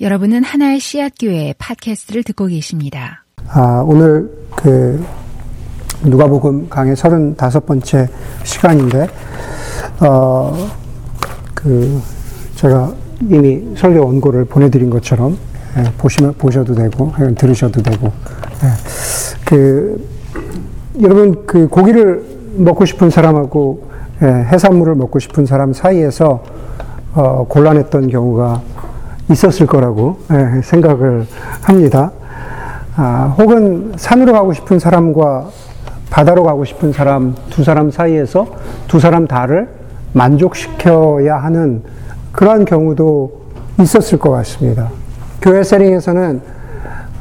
여러분은 하나의 씨앗교회 팟캐스트를 듣고 계십니다. 아, 오늘 그 누가복음 강의 35번째 시간인데 어, 그 제가 이미 설교 원고를 보내드린 것처럼 예, 보시면 보셔도 되고 들으셔도 되고 예, 그 여러분 그 고기를 먹고 싶은 사람하고 예, 해산물을 먹고 싶은 사람 사이에서 어, 곤란했던 경우가 있었을 거라고 예, 생각을 합니다. 아, 혹은 산으로 가고 싶은 사람과 바다로 가고 싶은 사람 두 사람 사이에서 두 사람 다를 만족시켜야 하는 그러한 경우도 있었을 것 같습니다. 교회 세링에서는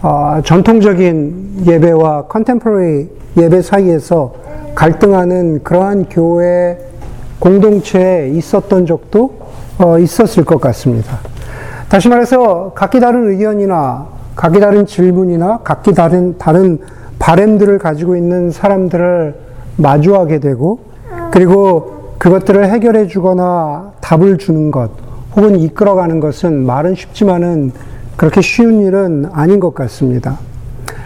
어, 전통적인 예배와 컨템포러리 예배 사이에서 갈등하는 그러한 교회 공동체에 있었던 적도 어, 있었을 것 같습니다. 다시 말해서 각기 다른 의견이나 각기 다른 질문이나 각기 다른 다른 바램들을 가지고 있는 사람들을 마주하게 되고 그리고 그것들을 해결해 주거나 답을 주는 것 혹은 이끌어가는 것은 말은 쉽지만은 그렇게 쉬운 일은 아닌 것 같습니다.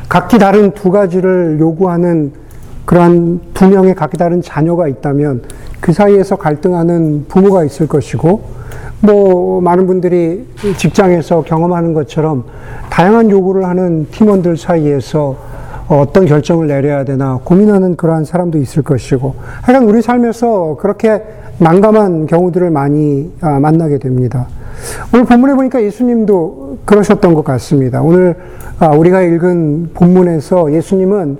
각기 다른 두 가지를 요구하는 그러한 두 명의 각기 다른 자녀가 있다면 그 사이에서 갈등하는 부모가 있을 것이고 뭐 많은 분들이 직장에서 경험하는 것처럼 다양한 요구를 하는 팀원들 사이에서 어떤 결정을 내려야 되나 고민하는 그러한 사람도 있을 것이고 하여간 우리 삶에서 그렇게 난감한 경우들을 많이 아, 만나게 됩니다. 오늘 본문에 보니까 예수님도 그러셨던 것 같습니다. 오늘 아, 우리가 읽은 본문에서 예수님은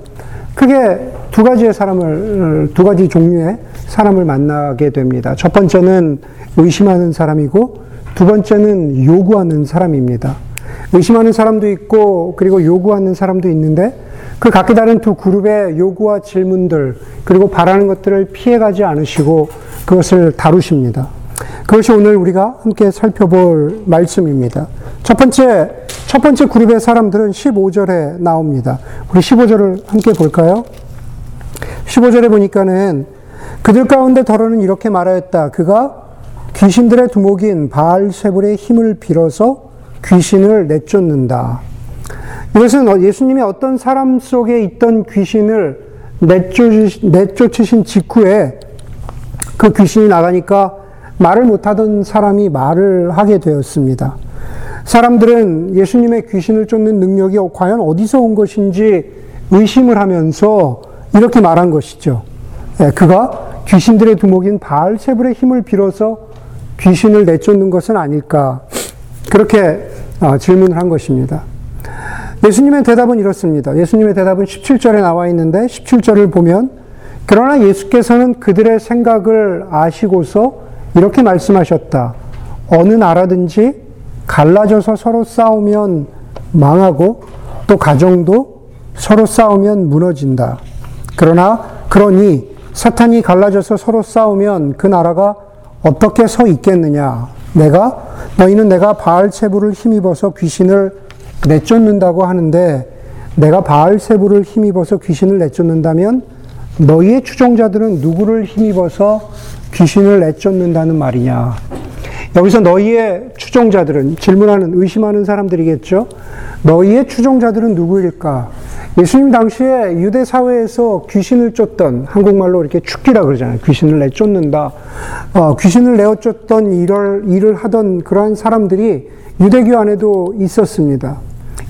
크게 두 가지의 사람을, 두 가지 종류의 사람을 만나게 됩니다. 첫 번째는 의심하는 사람이고 두 번째는 요구하는 사람입니다. 의심하는 사람도 있고 그리고 요구하는 사람도 있는데 그 각기 다른 두 그룹의 요구와 질문들 그리고 바라는 것들을 피해가지 않으시고 그것을 다루십니다. 그것이 오늘 우리가 함께 살펴볼 말씀입니다. 첫 번째, 첫 번째 그룹의 사람들은 15절에 나옵니다. 우리 15절을 함께 볼까요? 15절에 보니까는 그들 가운데 더러는 이렇게 말하였다. 그가 귀신들의 두목인 바알세불의 힘을 빌어서 귀신을 내쫓는다. 이것은 예수님이 어떤 사람 속에 있던 귀신을 내쫓으신 직후에 그 귀신이 나가니까 말을 못하던 사람이 말을 하게 되었습니다. 사람들은 예수님의 귀신을 쫓는 능력이 과연 어디서 온 것인지 의심을 하면서 이렇게 말한 것이죠. 예, 그가 귀신들의 두목인 바알세불의 힘을 빌어서 귀신을 내쫓는 것은 아닐까 그렇게 어, 질문을 한 것입니다. 예수님의 대답은 이렇습니다. 예수님의 대답은 17절에 나와 있는데 17절을 보면 그러나 예수께서는 그들의 생각을 아시고서 이렇게 말씀하셨다. 어느 나라든지 갈라져서 서로 싸우면 망하고 또 가정도 서로 싸우면 무너진다. 그러나 그러니 사탄이 갈라져서 서로 싸우면 그 나라가 어떻게 서 있겠느냐? 내가 너희는 내가 바알세부를 힘입어서 귀신을 내쫓는다고 하는데 내가 바알세부를 힘입어서 귀신을 내쫓는다면 너희의 추종자들은 누구를 힘입어서 귀신을 내쫓는다는 말이냐? 여기서 너희의 추종자들은 질문하는 의심하는 사람들이겠죠. 너희의 추종자들은 누구일까? 예수님 당시에 유대 사회에서 귀신을 쫓던 한국말로 이렇게 축기라 그러잖아요. 귀신을 내쫓는다. 어, 귀신을 내어 쫓던 일을 일을 하던 그러한 사람들이 유대교 안에도 있었습니다.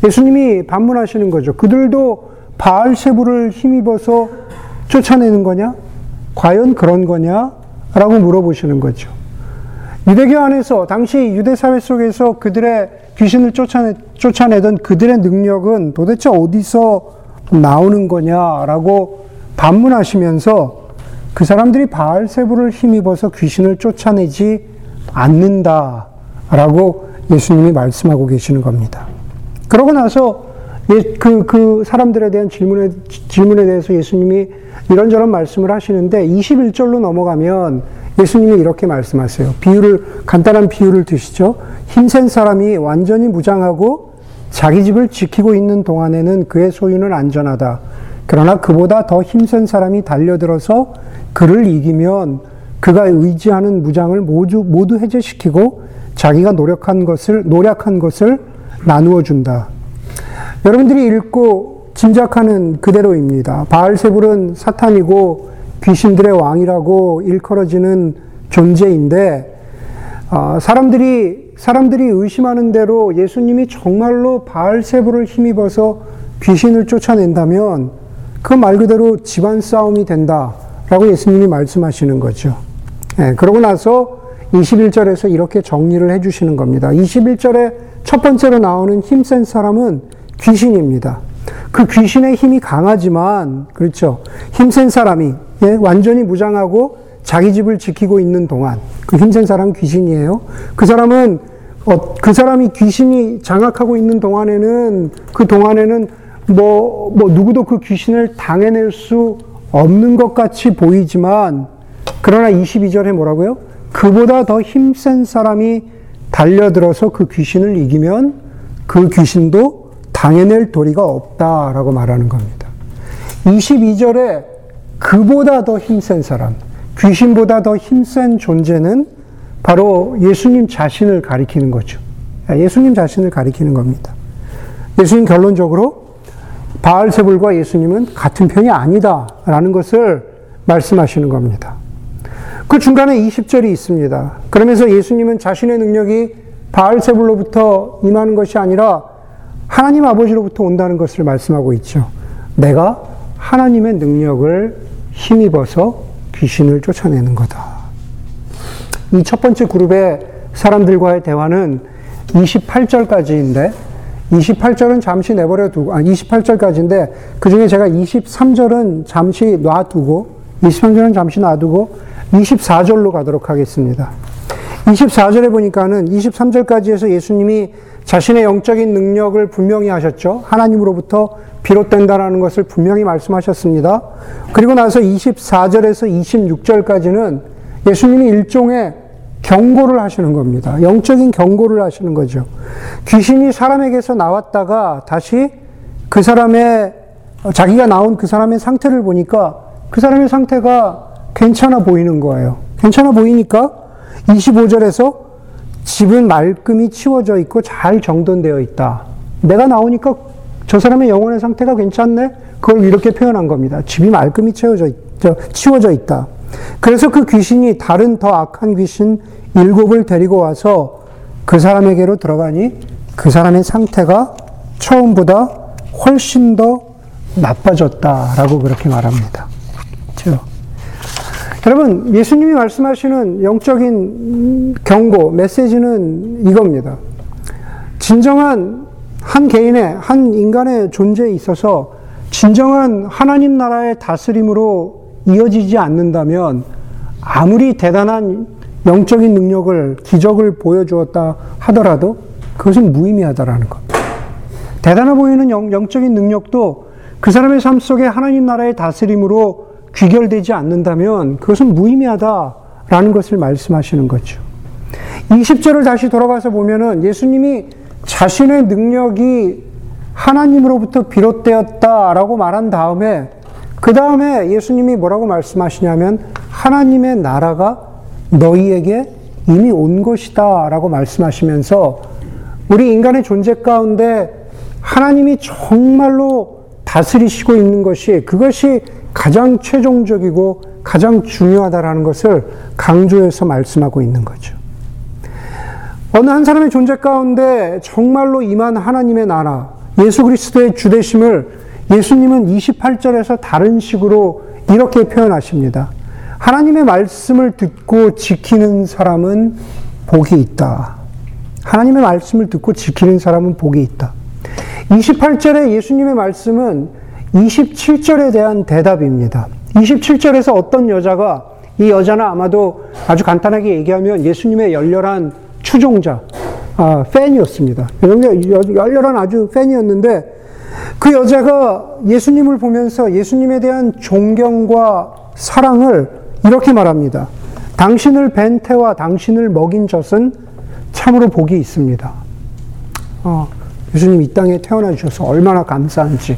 예수님이 반문하시는 거죠. 그들도 바알 세부를 힘입어서 쫓아내는 거냐? 과연 그런 거냐? 라고 물어보시는 거죠. 유대교 안에서 당시 유대 사회 속에서 그들의 귀신을 쫓아내, 쫓아내던 그들의 능력은 도대체 어디서 나오는 거냐라고 반문하시면서 그 사람들이 바알세부를 힘입어서 귀신을 쫓아내지 않는다라고 예수님이 말씀하고 계시는 겁니다. 그러고 나서 예, 그, 그 사람들에 대한 질문에, 질문에 대해서 예수님이 이런저런 말씀을 하시는데 21절로 넘어가면 예수님이 이렇게 말씀하세요. 비유를, 간단한 비유를 드시죠. 힘센 사람이 완전히 무장하고 자기 집을 지키고 있는 동안에는 그의 소유는 안전하다. 그러나 그보다 더 힘센 사람이 달려들어서 그를 이기면 그가 의지하는 무장을 모두, 모두 해제시키고 자기가 노력한 것을, 노력한 것을 나누어 준다. 여러분들이 읽고 짐작하는 그대로입니다. 바알세불은 사탄이고 귀신들의 왕이라고 일컬어지는 존재인데, 어, 사람들이, 사람들이 의심하는 대로 예수님이 정말로 바알세불을 힘입어서 귀신을 쫓아낸다면, 그 말 그대로 집안 싸움이 된다라고 예수님이 말씀하시는 거죠. 예, 그러고 나서 21절에서 이렇게 정리를 해 주시는 겁니다. 21절에 첫 번째로 나오는 힘센 사람은 귀신입니다. 그 귀신의 힘이 강하지만, 그렇죠. 힘센 사람이, 예, 완전히 무장하고 자기 집을 지키고 있는 동안, 그 힘센 사람은 귀신이에요. 그 사람은, 어, 그 사람이 귀신이 장악하고 있는 동안에는, 그 동안에는 뭐, 뭐, 누구도 그 귀신을 당해낼 수 없는 것 같이 보이지만, 그러나 22절에 뭐라고요? 그보다 더 힘센 사람이 달려들어서 그 귀신을 이기면 그 귀신도 당해낼 도리가 없다라고 말하는 겁니다. 22절에 그보다 더 힘센 사람, 귀신보다 더 힘센 존재는 바로 예수님 자신을 가리키는 거죠. 예수님 자신을 가리키는 겁니다. 예수님 결론적으로 바알세불과 예수님은 같은 편이 아니다라는 것을 말씀하시는 겁니다. 그 중간에 20절이 있습니다. 그러면서 예수님은 자신의 능력이 바알세불로부터 임하는 것이 아니라 하나님 아버지로부터 온다는 것을 말씀하고 있죠. 내가 하나님의 능력을 힘입어서 귀신을 쫓아내는 거다. 이 첫 번째 그룹의 사람들과의 대화는 28절까지인데 28절은 잠시 내버려 두고, 아, 28절까지인데, 그 중에 제가 23절은 잠시 놔두고, 23절은 잠시 놔두고, 24절로 가도록 하겠습니다. 24절에 보니까는 23절까지 해서 예수님이 자신의 영적인 능력을 분명히 하셨죠. 하나님으로부터 비롯된다라는 것을 분명히 말씀하셨습니다. 그리고 나서 24절에서 26절까지는 예수님이 일종의 경고를 하시는 겁니다. 영적인 경고를 하시는 거죠. 귀신이 사람에게서 나왔다가 다시 그 사람의, 자기가 나온 그 사람의 상태를 보니까 그 사람의 상태가 괜찮아 보이는 거예요. 괜찮아 보이니까 25절에서 집은 말끔히 치워져 있고 잘 정돈되어 있다. 내가 나오니까 저 사람의 영혼의 상태가 괜찮네? 그걸 이렇게 표현한 겁니다. 집이 말끔히 채워져 있, 치워져 있다. 그래서 그 귀신이 다른 더 악한 귀신 일곱을 데리고 와서 그 사람에게로 들어가니 그 사람의 상태가 처음보다 훨씬 더 나빠졌다라고 그렇게 말합니다. 그렇죠? 여러분, 예수님이 말씀하시는 영적인 경고, 메시지는 이겁니다. 진정한 한 개인의, 한 인간의 존재에 있어서 진정한 하나님 나라의 다스림으로 이어지지 않는다면 아무리 대단한 영적인 능력을, 기적을 보여주었다 하더라도 그것은 무의미하다라는 겁니다. 대단해 보이는 영, 영적인 능력도 그 사람의 삶 속에 하나님 나라의 다스림으로 귀결되지 않는다면 그것은 무의미하다라는 것을 말씀하시는 거죠. 20절을 다시 돌아가서 보면은 예수님이 자신의 능력이 하나님으로부터 비롯되었다라고 말한 다음에 그 다음에 예수님이 뭐라고 말씀하시냐면 하나님의 나라가 너희에게 이미 온 것이다 라고 말씀하시면서 우리 인간의 존재 가운데 하나님이 정말로 다스리시고 있는 것이 그것이 가장 최종적이고 가장 중요하다라는 것을 강조해서 말씀하고 있는 거죠. 어느 한 사람의 존재 가운데 정말로 임한 하나님의 나라, 예수 그리스도의 주대심을 예수님은 28절에서 다른 식으로 이렇게 표현하십니다. 하나님의 말씀을 듣고 지키는 사람은 복이 있다. 하나님의 말씀을 듣고 지키는 사람은 복이 있다. 28절의 예수님의 말씀은 27절에 대한 대답입니다. 27절에서 어떤 여자가 이 여자는 아마도 아주 간단하게 얘기하면 예수님의 열렬한 추종자, 아, 팬이었습니다. 열렬한 아주 팬이었는데 그 여자가 예수님을 보면서 예수님에 대한 존경과 사랑을 이렇게 말합니다. 당신을 벤 태와 당신을 먹인 젖은 참으로 복이 있습니다. 어, 예수님 이 땅에 태어나 주셔서 얼마나 감사한지.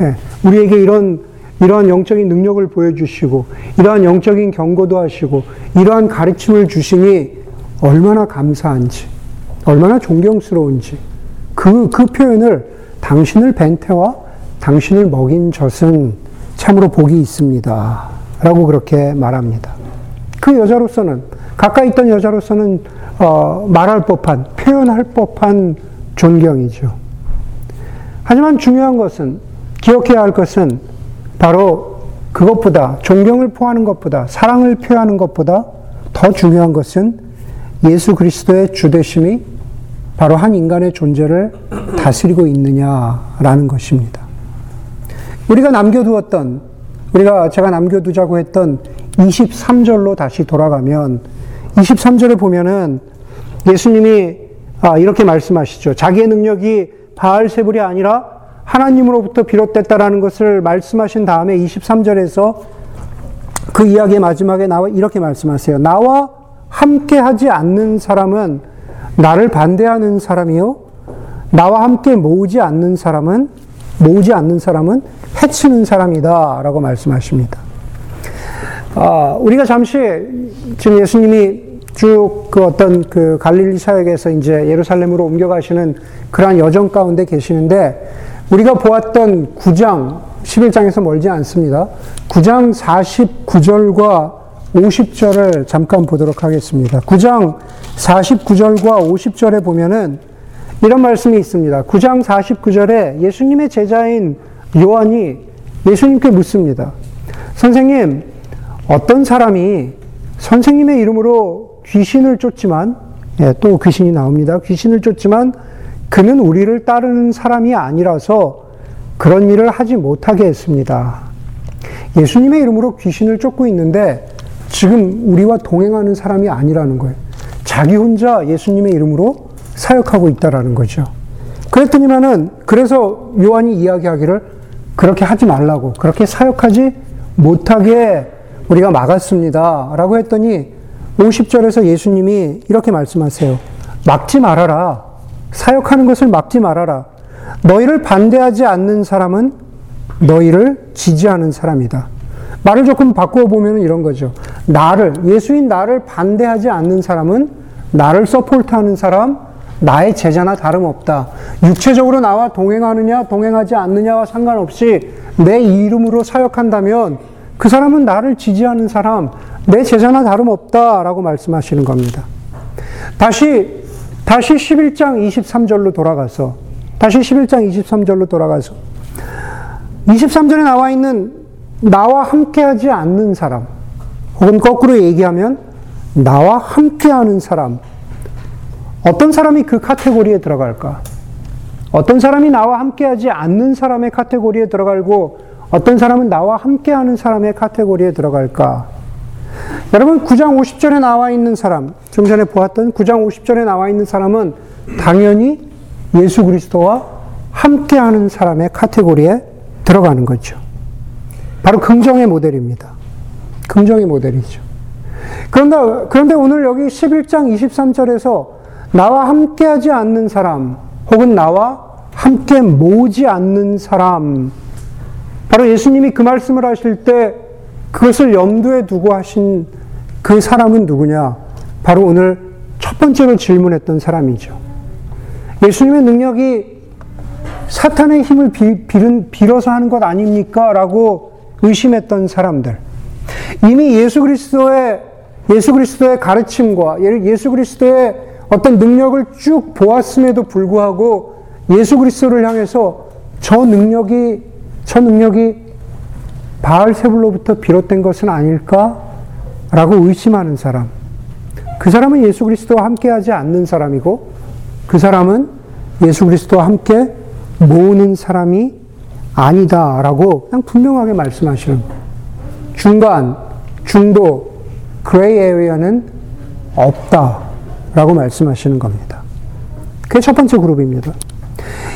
예, 우리에게 이런 이러한 영적인 능력을 보여주시고 이러한 영적인 경고도 하시고 이러한 가르침을 주시니 얼마나 감사한지, 얼마나 존경스러운지, 그, 그 표현을 당신을 벤태와 당신을 먹인 젖은 참으로 복이 있습니다. 라고 그렇게 말합니다. 그 여자로서는, 가까이 있던 여자로서는, 어, 말할 법한, 표현할 법한 존경이죠. 하지만 중요한 것은, 기억해야 할 것은 바로 그것보다, 존경을 포하는 것보다, 사랑을 표하는 것보다 더 중요한 것은 예수 그리스도의 주되심이 바로 한 인간의 존재를 다스리고 있느냐라는 것입니다. 우리가 남겨두었던, 우리가 제가 남겨두자고 했던 23절로 다시 돌아가면 23절에 보면은 예수님이 아, 이렇게 말씀하시죠. 자기의 능력이 바알세불이 아니라 하나님으로부터 비롯됐다라는 것을 말씀하신 다음에 23절에서 그 이야기의 마지막에 나와 이렇게 말씀하세요. 나와 함께 하지 않는 사람은 나를 반대하는 사람이요. 나와 함께 모으지 않는 사람은 모으지 않는 사람은 해치는 사람이다. 라고 말씀하십니다. 아, 우리가 잠시 지금 예수님이 쭉그 어떤 그 갈릴리 사역에서 이제 예루살렘으로 옮겨가시는 그러한 여정 가운데 계시는데 우리가 보았던 9장, 11장에서 멀지 않습니다. 9장 49절과 50절을 잠깐 보도록 하겠습니다. 9장 49절과 50절에 보면은 이런 말씀이 있습니다. 9장 49절에 예수님의 제자인 요한이 예수님께 묻습니다. 선생님, 어떤 사람이 선생님의 이름으로 귀신을 쫓지만, 예, 또 귀신이 나옵니다. 귀신을 쫓지만 그는 우리를 따르는 사람이 아니라서 그런 일을 하지 못하게 했습니다. 예수님의 이름으로 귀신을 쫓고 있는데 지금 우리와 동행하는 사람이 아니라는 거예요. 자기 혼자 예수님의 이름으로 사역하고 있다라는 거죠. 그랬더니만은 그래서 요한이 이야기하기를 그렇게 하지 말라고 그렇게 사역하지 못하게 우리가 막았습니다. 라고 했더니 50절에서 예수님이 이렇게 말씀하세요. 막지 말아라. 사역하는 것을 막지 말아라. 너희를 반대하지 않는 사람은 너희를 지지하는 사람이다. 말을 조금 바꾸어 보면 이런 거죠. 나를, 예수인 나를 반대하지 않는 사람은 나를 서포트하는 사람, 나의 제자나 다름없다. 육체적으로 나와 동행하느냐, 동행하지 않느냐와 상관없이 내 이름으로 사역한다면 그 사람은 나를 지지하는 사람, 내 제자나 다름없다 라고 말씀하시는 겁니다. 다시, 다시 11장 23절로 돌아가서, 다시 11장 23절로 돌아가서, 23절에 나와 있는 나와 함께하지 않는 사람, 혹은 거꾸로 얘기하면 나와 함께하는 사람, 어떤 사람이 그 카테고리에 들어갈까? 어떤 사람이 나와 함께하지 않는 사람의 카테고리에 들어갈고 어떤 사람은 나와 함께하는 사람의 카테고리에 들어갈까? 여러분 9장 50절에 나와 있는 사람, 좀 전에 보았던 9장 50절에 나와 있는 사람은 당연히 예수 그리스도와 함께하는 사람의 카테고리에 들어가는 거죠. 바로 긍정의 모델입니다. 긍정의 모델이죠. 그런데, 그런데 오늘 여기 11장 23절에서 나와 함께하지 않는 사람, 혹은 나와 함께 모으지 않는 사람, 바로 예수님이 그 말씀을 하실 때 그것을 염두에 두고 하신 그 사람은 누구냐? 바로 오늘 첫 번째로 질문했던 사람이죠. 예수님의 능력이 사탄의 힘을 비, 빌은, 빌어서 하는 것 아닙니까? 라고 의심했던 사람들. 이미 예수 그리스도의, 예수 그리스도의 가르침과 예수 그리스도의 어떤 능력을 쭉 보았음에도 불구하고 예수 그리스도를 향해서 저 능력이 저 능력이 바알세불로부터 비롯된 것은 아닐까라고 의심하는 사람. 그 사람은 예수 그리스도와 함께하지 않는 사람이고 그 사람은 예수 그리스도와 함께 모으는 사람이 아니다라고 그냥 분명하게 말씀하시는 중간, 중도, 그레이 에리어는 없다. 라고 말씀하시는 겁니다. 그게 첫 번째 그룹입니다.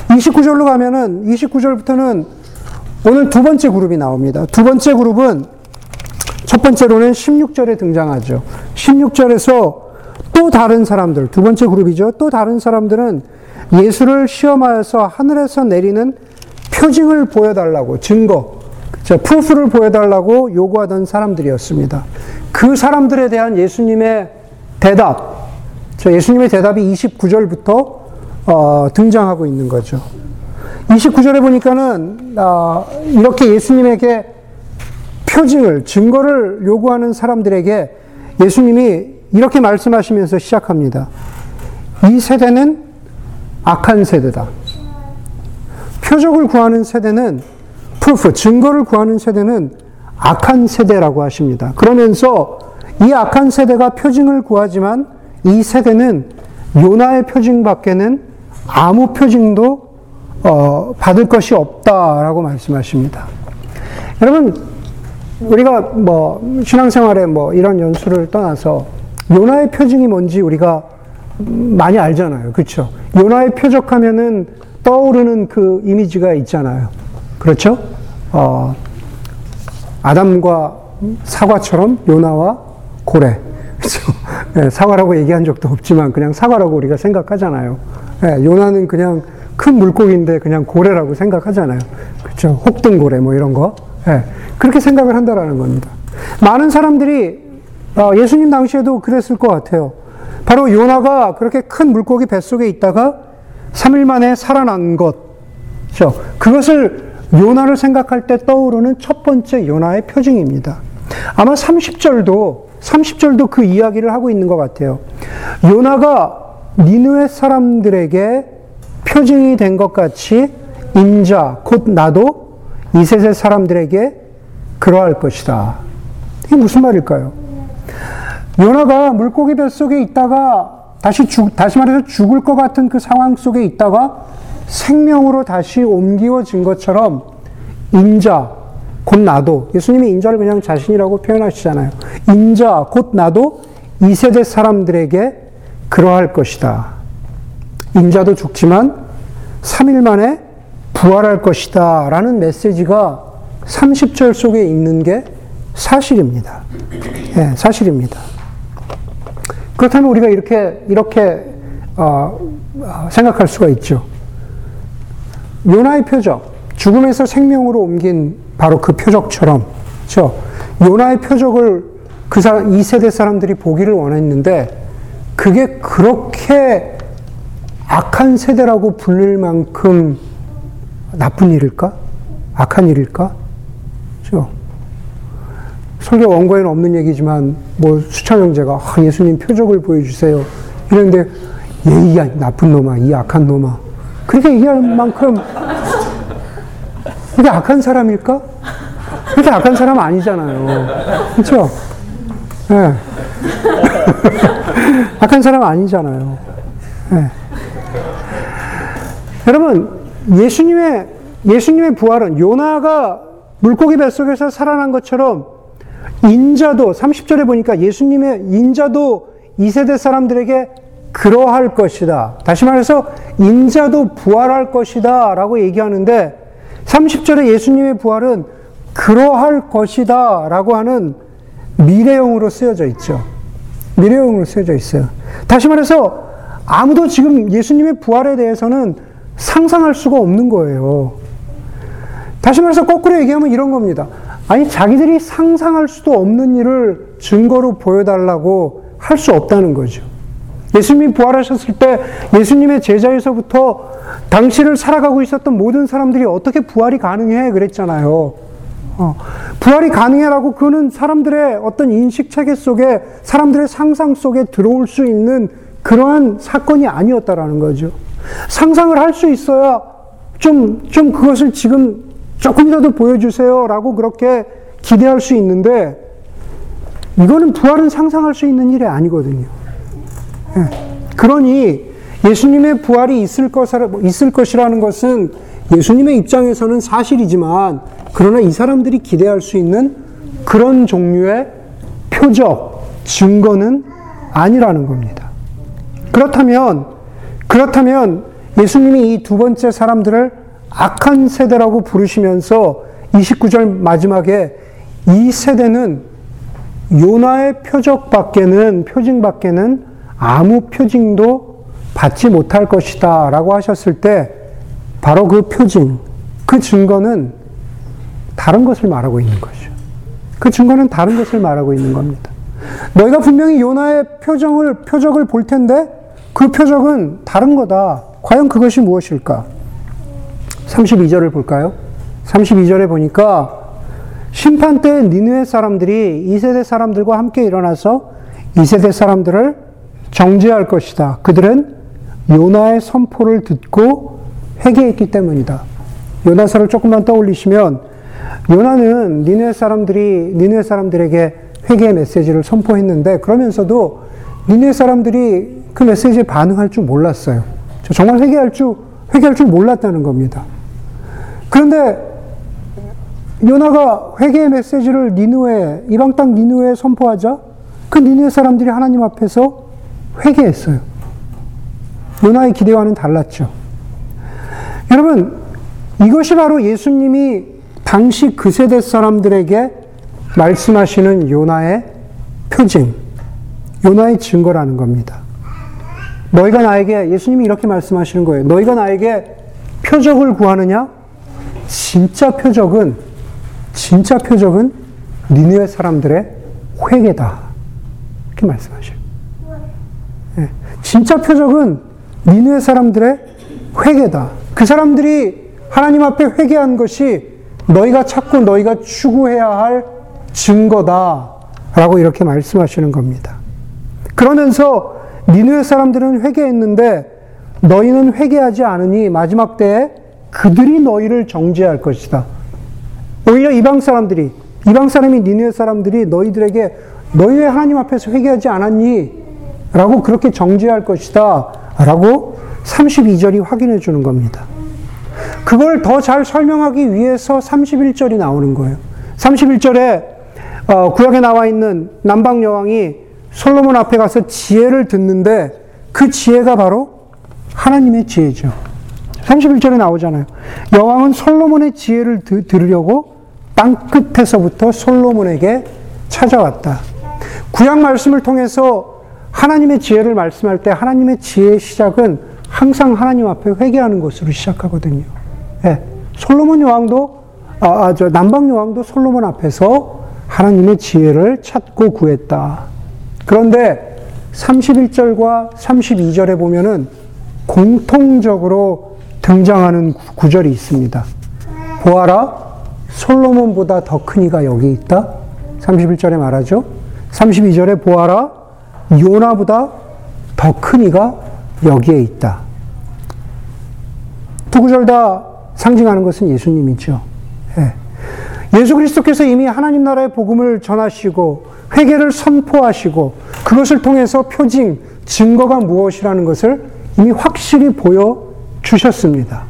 29절로 가면은, 29절부터는 오늘 두 번째 그룹이 나옵니다. 두 번째 그룹은 첫 번째로는 16절에 등장하죠. 16절에서 또 다른 사람들, 두 번째 그룹이죠. 또 다른 사람들은 예수를 시험하여서 하늘에서 내리는 표징을 보여달라고, 증거, 프로프를 보여달라고 요구하던 사람들이었습니다. 그 사람들에 대한 예수님의 대답, 저 예수님의 대답이 29절부터 어, 등장하고 있는 거죠. 29절에 보니까는 어, 이렇게 예수님에게 표징을 증거를 요구하는 사람들에게 예수님이 이렇게 말씀하시면서 시작합니다. 이 세대는 악한 세대다. 표적을 구하는 세대는 proof, 증거를 구하는 세대는 악한 세대라고 하십니다. 그러면서 이 악한 세대가 표징을 구하지만 이 세대는 요나의 표징 밖에는 아무 표징도 어, 받을 것이 없다라고 말씀하십니다. 여러분, 우리가 뭐 신앙생활에 뭐 이런 연수를 떠나서 요나의 표징이 뭔지 우리가 많이 알잖아요. 그렇죠? 요나의 표적하면은 떠오르는 그 이미지가 있잖아요. 그렇죠? 어, 아담과 사과처럼 요나와 고래. 그렇죠? 네, 사과라고 얘기한 적도 없지만 그냥 사과라고 우리가 생각하잖아요. 네, 요나는 그냥 큰 물고기인데 그냥 고래라고 생각하잖아요. 그렇죠? 혹등고래 뭐 이런 거. 네, 그렇게 생각을 한다라는 겁니다. 많은 사람들이 어, 예수님 당시에도 그랬을 것 같아요. 바로 요나가 그렇게 큰 물고기 뱃속에 있다가 3일 만에 살아난 것. 그렇죠? 그것을 요나를 생각할 때 떠오르는 첫 번째 요나의 표징입니다. 아마 30절도 30절도 그 이야기를 하고 있는 것 같아요. 요나가 니누의 사람들에게 표징이 된 것 같이 인자 곧 나도 이 세세 사람들에게 그러할 것이다. 이게 무슨 말일까요? 요나가 물고기 뱃속에 있다가 다시 죽, 다시 말해서 죽을 것 같은 그 상황 속에 있다가 생명으로 다시 옮기워진 것처럼 인자, 곧 나도. 예수님이 인자를 그냥 자신이라고 표현하시잖아요. 인자, 곧 나도 이 세대 사람들에게 그러할 것이다. 인자도 죽지만 3일 만에 부활할 것이다. 라는 메시지가 30절 속에 있는 게 사실입니다. 네, 사실입니다. 그렇다면 우리가 이렇게, 이렇게, 어, 생각할 수가 있죠. 요나의 표적, 죽음에서 생명으로 옮긴 바로 그 표적처럼, 그죠 요나의 표적을 그 사람, 이 세대 사람들이 보기를 원했는데, 그게 그렇게 악한 세대라고 불릴 만큼 나쁜 일일까? 악한 일일까? 그죠 설교 원고에는 없는 얘기지만 뭐 수천 형제가 아, 예수님 표적을 보여주세요. 이런데 예이 나쁜 놈아, 이 악한 놈아. 그렇게 얘기할 만큼 이게 악한 사람일까? 그렇게 악한 사람 아니잖아요. 그렇죠? 네. 악한 사람 아니잖아요. 네. 여러분 예수님의 예수님의 부활은 요나가 물고기 뱃속에서 살아난 것처럼 인자도 30절에 보니까 예수님의 인자도 이 세대 사람들에게 그러할 것이다. 다시 말해서 인자도 부활할 것이다 라고 얘기하는데 30절에 예수님의 부활은 그러할 것이다 라고 하는 미래형으로 쓰여져 있죠. 미래형으로 쓰여져 있어요. 다시 말해서 아무도 지금 예수님의 부활에 대해서는 상상할 수가 없는 거예요. 다시 말해서 거꾸로 얘기하면 이런 겁니다. 아니, 자기들이 상상할 수도 없는 일을 증거로 보여달라고 할 수 없다는 거죠. 예수님이 부활하셨을 때 예수님의 제자에서부터 당시를 살아가고 있었던 모든 사람들이 어떻게 부활이 가능해? 그랬잖아요. 어, 부활이 가능해라고 그는 사람들의 어떤 인식 체계 속에 사람들의 상상 속에 들어올 수 있는 그러한 사건이 아니었다라는 거죠. 상상을 할 수 있어야 좀, 좀 그것을 지금 조금이라도 보여주세요. 라고 그렇게 기대할 수 있는데, 이거는 부활은 상상할 수 있는 일이 아니거든요. 예. 그러니 예수님의 부활이 있을, 것, 있을 것이라는 것은 예수님의 입장에서는 사실이지만, 그러나 이 사람들이 기대할 수 있는 그런 종류의 표적, 증거는 아니라는 겁니다. 그렇다면, 그렇다면 예수님이 이 두 번째 사람들을 악한 세대라고 부르시면서 29절 마지막에 이 세대는 요나의 표적 밖에는, 표징 밖에는 아무 표징도 받지 못할 것이다 라고 하셨을 때 바로 그 표징, 그 증거는 다른 것을 말하고 있는 거죠. 그 증거는 다른 것을 말하고 있는 겁니다. 너희가 분명히 요나의 표정을, 표적을 볼 텐데 그 표적은 다른 거다. 과연 그것이 무엇일까? 32절을 볼까요? 32절에 보니까 심판 때 니누의 사람들이 이세대 사람들과 함께 일어나서 이세대 사람들을 정죄할 것이다. 그들은 요나의 선포를 듣고 회개했기 때문이다. 요나서를 조금만 떠올리시면 요나는 니누의 사람들이 니누의 사람들에게 회개의 메시지를 선포했는데 그러면서도 니누의 사람들이 그 메시지에 반응할 줄 몰랐어요. 정말 회개할 줄 회개할 줄 몰랐다는 겁니다. 그런데 요나가 회개의 메시지를 니누에 이방 땅 니누에 선포하자 그 니누의 사람들이 하나님 앞에서 회개했어요. 요나의 기대와는 달랐죠. 여러분 이것이 바로 예수님이 당시 그 세대 사람들에게 말씀하시는 요나의 표징, 요나의 증거라는 겁니다. 너희가 나에게 예수님이 이렇게 말씀하시는 거예요. 너희가 나에게 표적을 구하느냐? 진짜 표적은 진짜 표적은 니느웨 사람들의 회개다. 이렇게 말씀하셔요. 네. 진짜 표적은 니느웨 사람들의 회개다. 그 사람들이 하나님 앞에 회개한 것이 너희가 찾고 너희가 추구해야 할 증거다. 라고 이렇게 말씀하시는 겁니다. 그러면서 니누의 사람들은 회개했는데 너희는 회개하지 않으니 마지막 때에 그들이 너희를 정죄할 것이다. 오히려 이방 사람들이 이방 사람이 니누의 사람들이 너희들에게 너희 왜 하나님 앞에서 회개하지 않았니? 라고 그렇게 정죄할 것이다. 라고 32절이 확인해 주는 겁니다. 그걸 더 잘 설명하기 위해서 31절이 나오는 거예요. 31절에 어, 구약에 나와 있는 남방 여왕이 솔로몬 앞에 가서 지혜를 듣는데 그 지혜가 바로 하나님의 지혜죠. 31절에 나오잖아요. 여왕은 솔로몬의 지혜를 드, 들으려고 땅 끝에서부터 솔로몬에게 찾아왔다. 구약 말씀을 통해서 하나님의 지혜를 말씀할 때 하나님의 지혜의 시작은 항상 하나님 앞에 회개하는 것으로 시작하거든요. 예, 솔로몬 여왕도 아, 아, 저 남방 여왕도 솔로몬 앞에서 하나님의 지혜를 찾고 구했다. 그런데 31절과 32절에 보면은 공통적으로 등장하는 구절이 있습니다. 보아라, 솔로몬보다 더 큰 이가 여기 있다. 31절에 말하죠. 32절에 보아라, 요나보다 더 큰 이가 여기에 있다. 두 구절 다 상징하는 것은 예수님이죠. 예. 예수 그리스도께서 이미 하나님 나라의 복음을 전하시고 회개를 선포하시고 그것을 통해서 표징, 증거가 무엇이라는 것을 이미 확실히 보여 주셨습니다.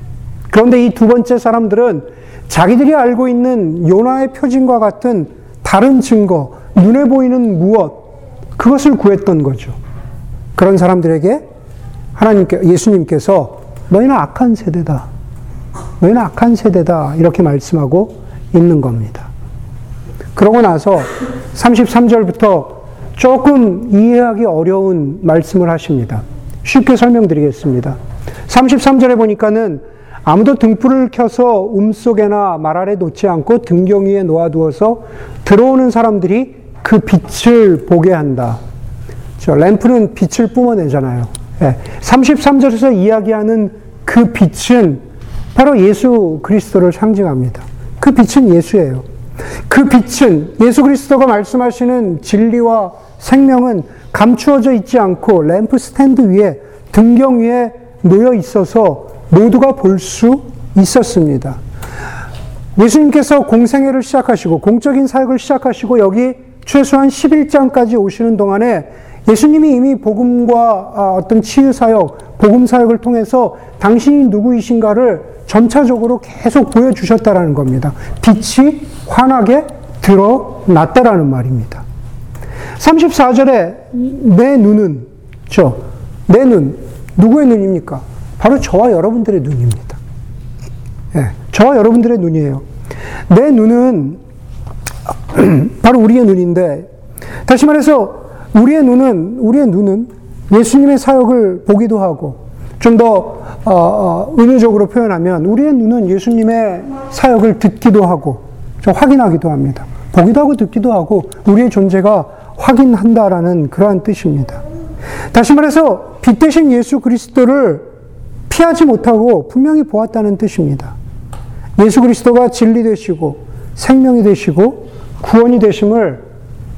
그런데 이 두 번째 사람들은 자기들이 알고 있는 요나의 표징과 같은 다른 증거, 눈에 보이는 무엇, 그것을 구했던 거죠. 그런 사람들에게 하나님께, 예수님께서 너희는 악한 세대다. 너희는 악한 세대다. 이렇게 말씀하고 있는 겁니다. 그러고 나서 33절부터 조금 이해하기 어려운 말씀을 하십니다. 쉽게 설명드리겠습니다. 33절에 보니까는 아무도 등불을 켜서 움 속에나 말 아래 놓지 않고 등경 위에 놓아두어서 들어오는 사람들이 그 빛을 보게 한다. 저 램프는 빛을 뿜어내잖아요. 예. 33절에서 이야기하는 그 빛은 바로 예수 그리스도를 상징합니다. 그 빛은 예수예요. 그 빛은 예수 그리스도가 말씀하시는 진리와 생명은 감추어져 있지 않고 램프 스탠드 위에 등경 위에 놓여 있어서 모두가 볼 수 있었습니다. 예수님께서 공생애를 시작하시고 공적인 사역을 시작하시고 여기 최소한 11장까지 오시는 동안에 예수님이 이미 복음과 아, 어떤 치유 사역, 복음 사역을 통해서 당신이 누구이신가를 점차적으로 계속 보여주셨다라는 겁니다. 빛이 환하게 드러났다라는 말입니다. 34절에 내 눈은, 저, 내 눈, 누구의 눈입니까? 바로 저와 여러분들의 눈입니다. 예, 저와 여러분들의 눈이에요. 내 눈은 바로 우리의 눈인데, 다시 말해서 우리의 눈은, 우리의 눈은 예수님의 사역을 보기도 하고, 좀더 어, 어, 의미적으로 표현하면 우리의 눈은 예수님의 사역을 듣기도 하고 좀 확인하기도 합니다. 보기도 하고 듣기도 하고 우리의 존재가 확인한다라는 그러한 뜻입니다. 다시 말해서 빛 대신 예수 그리스도를 피하지 못하고 분명히 보았다는 뜻입니다. 예수 그리스도가 진리 되시고 생명이 되시고 구원이 되심을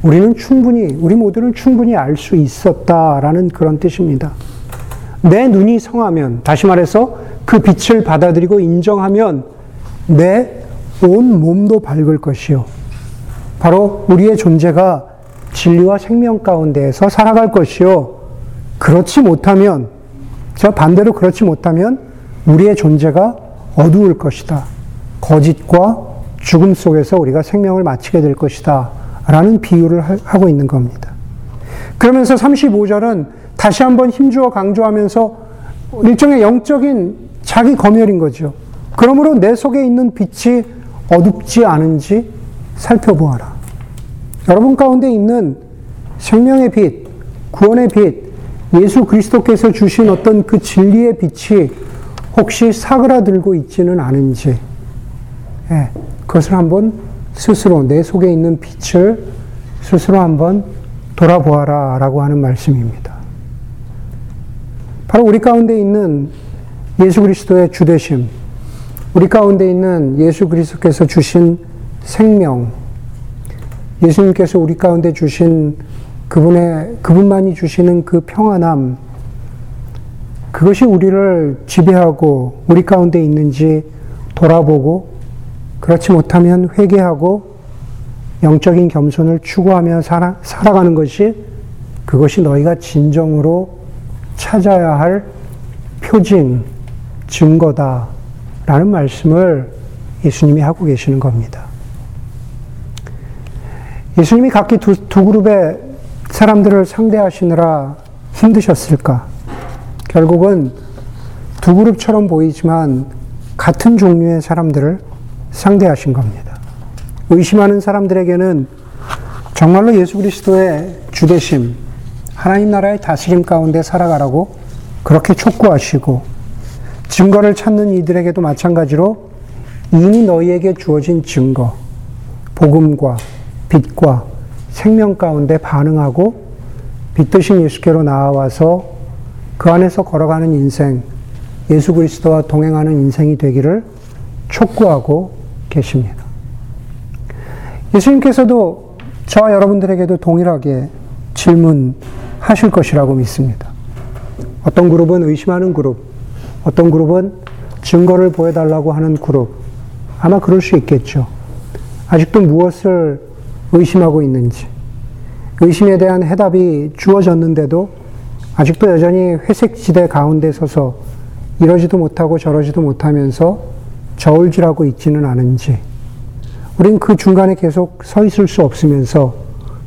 우리는 충분히, 우리 모두는 충분히 알 수 있었다라는 그런 뜻입니다. 내 눈이 성하면, 다시 말해서 그 빛을 받아들이고 인정하면 내 온 몸도 밝을 것이요. 바로 우리의 존재가 진리와 생명 가운데에서 살아갈 것이요. 그렇지 못하면, 저 반대로 그렇지 못하면 우리의 존재가 어두울 것이다. 거짓과 죽음 속에서 우리가 생명을 마치게 될 것이다. 라는 비유를 하고 있는 겁니다. 그러면서 35절은 다시 한번 힘주어 강조하면서 일종의 영적인 자기 검열인 거죠. 그러므로 내 속에 있는 빛이 어둡지 않은지 살펴보아라. 여러분 가운데 있는 생명의 빛, 구원의 빛, 예수 그리스도께서 주신 어떤 그 진리의 빛이 혹시 사그라들고 있지는 않은지, 예, 그것을 한번 스스로 내 속에 있는 빛을 스스로 한번 돌아보아라 라고 하는 말씀입니다. 바로 우리 가운데 있는 예수 그리스도의 주되심, 우리 가운데 있는 예수 그리스도께서 주신 생명, 예수님께서 우리 가운데 주신 그분의, 그분만이 주시는 그 평안함, 그것이 우리를 지배하고 우리 가운데 있는지 돌아보고 그렇지 못하면 회개하고 영적인 겸손을 추구하며 살아, 살아가는 것이 그것이 너희가 진정으로 찾아야 할 표징, 증거다. 라는 말씀을 예수님이 하고 계시는 겁니다. 예수님이 각기 두, 두 그룹의 사람들을 상대하시느라 힘드셨을까? 결국은 두 그룹처럼 보이지만 같은 종류의 사람들을 상대하신 겁니다. 의심하는 사람들에게는 정말로 예수 그리스도의 주대심, 하나님 나라의 다스림 가운데 살아가라고 그렇게 촉구하시고 증거를 찾는 이들에게도 마찬가지로 이미 너희에게 주어진 증거, 복음과 빛과 생명 가운데 반응하고 빛 대신 예수께로 나와서 그 안에서 걸어가는 인생, 예수 그리스도와 동행하는 인생이 되기를 촉구하고 계십니다. 예수님께서도 저와 여러분들에게도 동일하게 질문하실 것이라고 믿습니다. 어떤 그룹은 의심하는 그룹, 어떤 그룹은 증거를 보여달라고 하는 그룹. 아마 그럴 수 있겠죠. 아직도 무엇을 의심하고 있는지. 의심에 대한 해답이 주어졌는데도 아직도 여전히 회색 지대 가운데 서서 이러지도 못하고 저러지도 못하면서 저울질하고 있지는 않은지. 우린 그 중간에 계속 서 있을 수 없으면서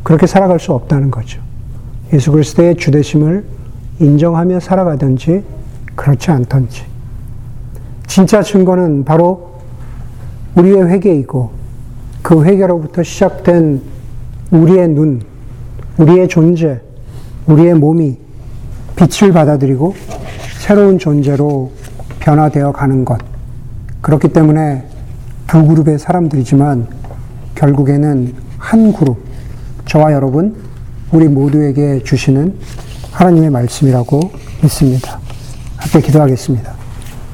그렇게 살아갈 수 없다는 거죠. 예수 그리스도의 주대심을 인정하며 살아가든지 그렇지 않던지. 진짜 증거는 바로 우리의 회개이고 그 회개로부터 시작된 우리의 눈, 우리의 존재, 우리의 몸이 빛을 받아들이고 새로운 존재로 변화되어 가는 것. 그렇기 때문에 두 그룹의 사람들이지만 결국에는 한 그룹, 저와 여러분, 우리 모두에게 주시는 하나님의 말씀이라고 믿습니다. 함께 기도하겠습니다.